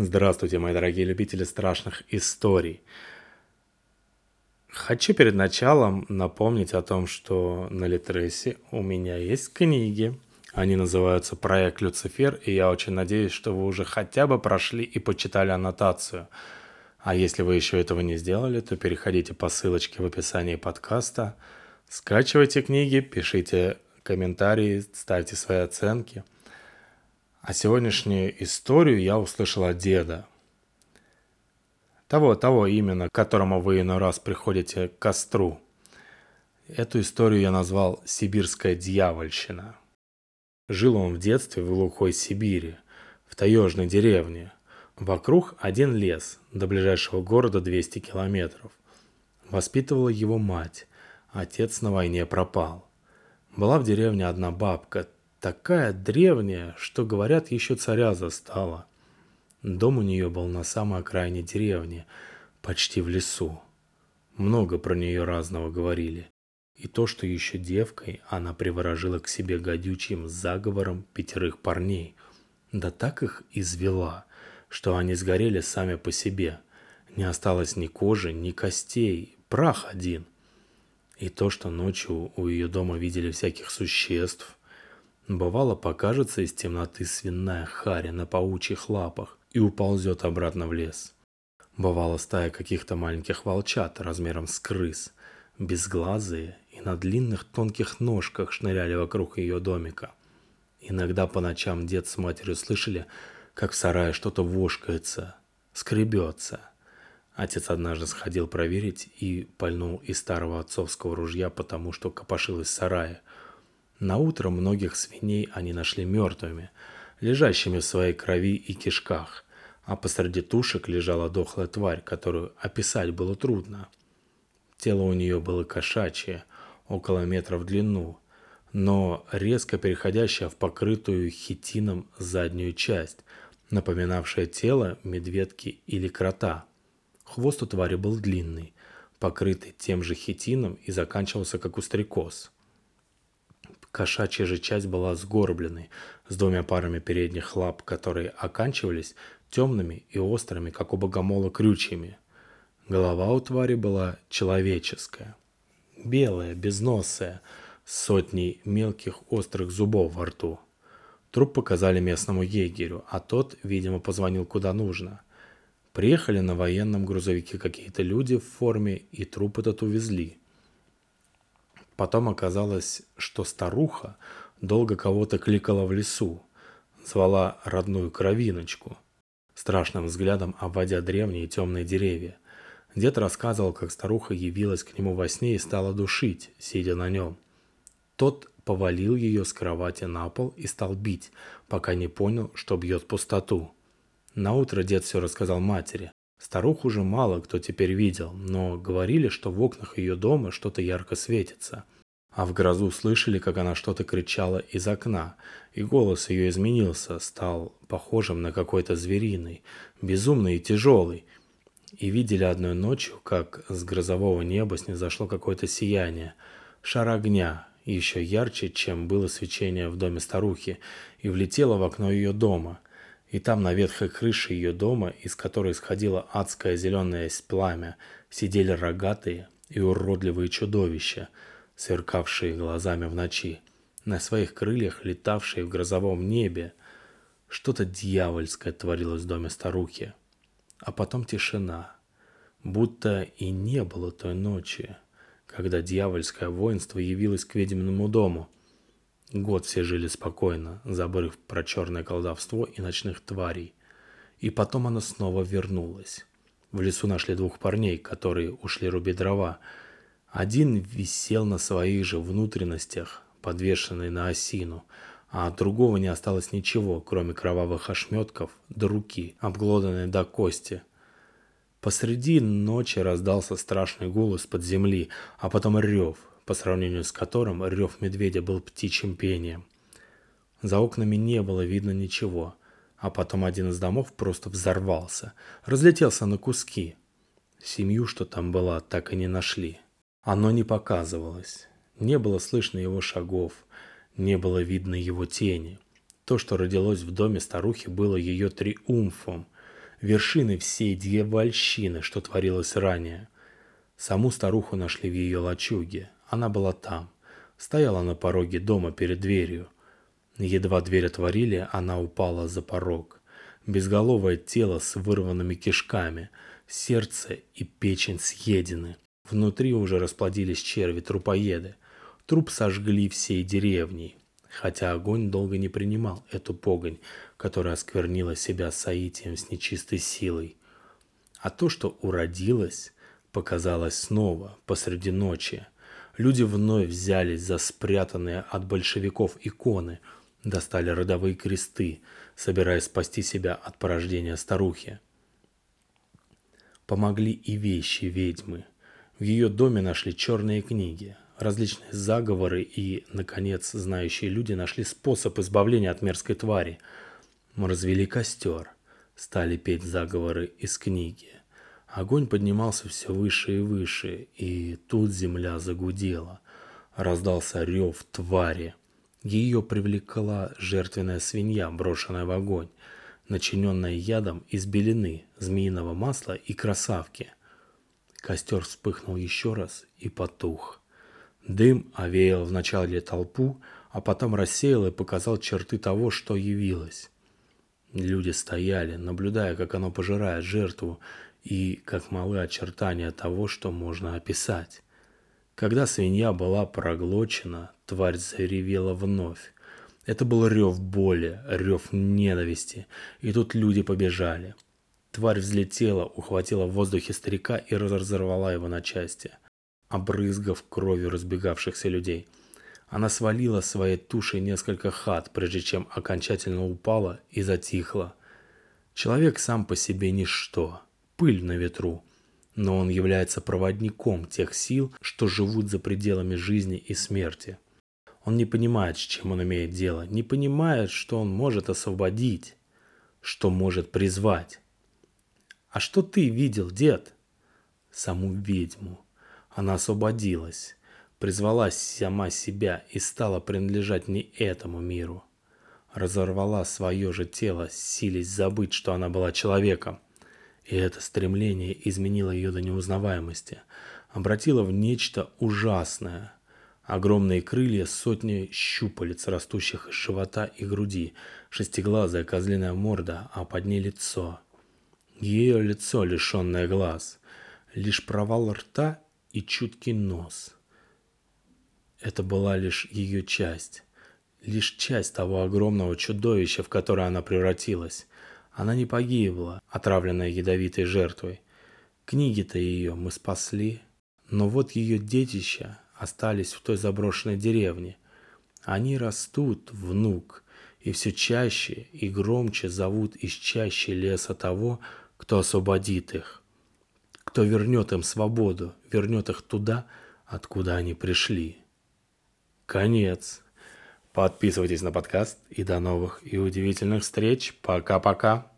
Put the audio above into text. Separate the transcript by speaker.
Speaker 1: Здравствуйте, мои дорогие любители страшных историй. Хочу перед началом напомнить о том, что на Литресе у меня есть книги. Они называются «Проект Люцифер», и я очень надеюсь, что вы уже хотя бы прошли и почитали аннотацию. А если вы еще этого не сделали, то переходите по ссылочке в описании подкаста, скачивайте книги, пишите комментарии, ставьте свои оценки – а сегодняшнюю историю я услышал от деда. Того, того именно, к которому вы иной раз приходите к костру. Эту историю я назвал «Сибирская дьявольщина». Жил он в детстве в глухой Сибири, в таежной деревне. Вокруг один лес, до ближайшего города 200 километров. Воспитывала его мать, отец на войне пропал. Была в деревне одна бабка, Такая древняя, что, говорят, еще царя застала. Дом у нее был на самой окраине деревни, почти в лесу. Много про нее разного говорили. И то, что еще девкой она приворожила к себе гадючим заговором пятерых парней. Да так их извела, что они сгорели сами по себе. Не осталось ни кожи, ни костей, прах один. И то, что ночью у ее дома видели всяких существ, Бывало, покажется из темноты свиная харя на паучьих лапах и уползет обратно в лес. Бывало стая каких-то маленьких волчат размером с крыс, безглазые и на длинных тонких ножках шныряли вокруг ее домика. Иногда по ночам дед с матерью слышали, как в сарае что-то вошкается, скребется. Отец однажды сходил проверить и пальнул из старого отцовского ружья, потому что копошилось в сарае – на утро многих свиней они нашли мертвыми, лежащими в своей крови и кишках, а посреди тушек лежала дохлая тварь, которую описать было трудно. Тело у нее было кошачье, около метра в длину, но резко переходящее в покрытую хитином заднюю часть, напоминавшее тело медведки или крота. Хвост у твари был длинный, покрытый тем же хитином и заканчивался как у стрекоз. Кошачья же часть была сгорбленной, с двумя парами передних лап, которые оканчивались темными и острыми, как у богомола, крючьями. Голова у твари была человеческая, белая, безносая, с сотней мелких острых зубов во рту. Труп показали местному егерю, а тот, видимо, позвонил куда нужно. Приехали на военном грузовике какие-то люди в форме и труп этот увезли. Потом оказалось, что старуха долго кого-то кликала в лесу, звала родную кровиночку, страшным взглядом обводя древние темные деревья. Дед рассказывал, как старуха явилась к нему во сне и стала душить, сидя на нем. Тот повалил ее с кровати на пол и стал бить, пока не понял, что бьет пустоту. На утро дед все рассказал матери. Старуху уже мало кто теперь видел, но говорили, что в окнах ее дома что-то ярко светится. А в грозу слышали, как она что-то кричала из окна, и голос ее изменился, стал похожим на какой-то звериный, безумный и тяжелый. И видели одной ночью, как с грозового неба снизошло какое-то сияние, шар огня, еще ярче, чем было свечение в доме старухи, и влетело в окно ее дома – и там на ветхой крыше ее дома, из которой сходило адское зеленое пламя, сидели рогатые и уродливые чудовища, сверкавшие глазами в ночи, на своих крыльях летавшие в грозовом небе. Что-то дьявольское творилось в доме старухи. А потом тишина, будто и не было той ночи, когда дьявольское воинство явилось к ведьминому дому – Год все жили спокойно, забыв про черное колдовство и ночных тварей. И потом оно снова вернулось. В лесу нашли двух парней, которые ушли рубить дрова. Один висел на своих же внутренностях, подвешенный на осину, а от другого не осталось ничего, кроме кровавых ошметков до руки, обглоданной до кости. Посреди ночи раздался страшный гул из-под земли, а потом рев, по сравнению с которым рев медведя был птичьим пением. За окнами не было видно ничего, а потом один из домов просто взорвался, разлетелся на куски. Семью, что там была, так и не нашли. Оно не показывалось. Не было слышно его шагов, не было видно его тени. То, что родилось в доме старухи, было ее триумфом. вершины всей дьявольщины, что творилось ранее. Саму старуху нашли в ее лачуге. Она была там. Стояла на пороге дома перед дверью. Едва дверь отворили, она упала за порог. Безголовое тело с вырванными кишками, сердце и печень съедены. Внутри уже расплодились черви-трупоеды. Труп сожгли всей деревней, хотя огонь долго не принимал эту погонь, которая осквернила себя соитием с нечистой силой. А то, что уродилось, показалось снова посреди ночи. Люди вновь взялись за спрятанные от большевиков иконы, достали родовые кресты, собираясь спасти себя от порождения старухи. Помогли и вещи ведьмы. В ее доме нашли черные книги, различные заговоры и, наконец, знающие люди нашли способ избавления от мерзкой твари. Мы развели костер, стали петь заговоры из книги. Огонь поднимался все выше и выше, и тут земля загудела. Раздался рев твари. Ее привлекла жертвенная свинья, брошенная в огонь, начиненная ядом из белины, змеиного масла и красавки. Костер вспыхнул еще раз и потух. Дым овеял вначале толпу, а потом рассеял и показал черты того, что явилось. Люди стояли, наблюдая, как оно пожирает жертву, и как малы очертания того, что можно описать. Когда свинья была проглочена, тварь заревела вновь. Это был рев боли, рев ненависти, и тут люди побежали. Тварь взлетела, ухватила в воздухе старика и разорвала его на части – обрызгав кровью разбегавшихся людей. Она свалила своей тушей несколько хат, прежде чем окончательно упала и затихла. Человек сам по себе ничто, пыль на ветру, но он является проводником тех сил, что живут за пределами жизни и смерти. Он не понимает, с чем он имеет дело, не понимает, что он может освободить, что может призвать. А что ты видел, дед? Саму ведьму, она освободилась, призвала сама себя и стала принадлежать не этому миру. Разорвала свое же тело, силясь забыть, что она была человеком. И это стремление изменило ее до неузнаваемости, обратило в нечто ужасное. Огромные крылья, сотни щупалец, растущих из живота и груди, шестиглазая козлиная морда, а под ней лицо. Ее лицо, лишенное глаз. Лишь провал рта и чуткий нос. Это была лишь ее часть, лишь часть того огромного чудовища, в которое она превратилась. Она не погибла, отравленная ядовитой жертвой. Книги-то ее мы спасли, но вот ее детища остались в той заброшенной деревне. Они растут, внук, и все чаще и громче зовут из чаще леса того, кто освободит их кто вернет им свободу, вернет их туда, откуда они пришли. Конец. Подписывайтесь на подкаст и до новых и удивительных встреч. Пока-пока.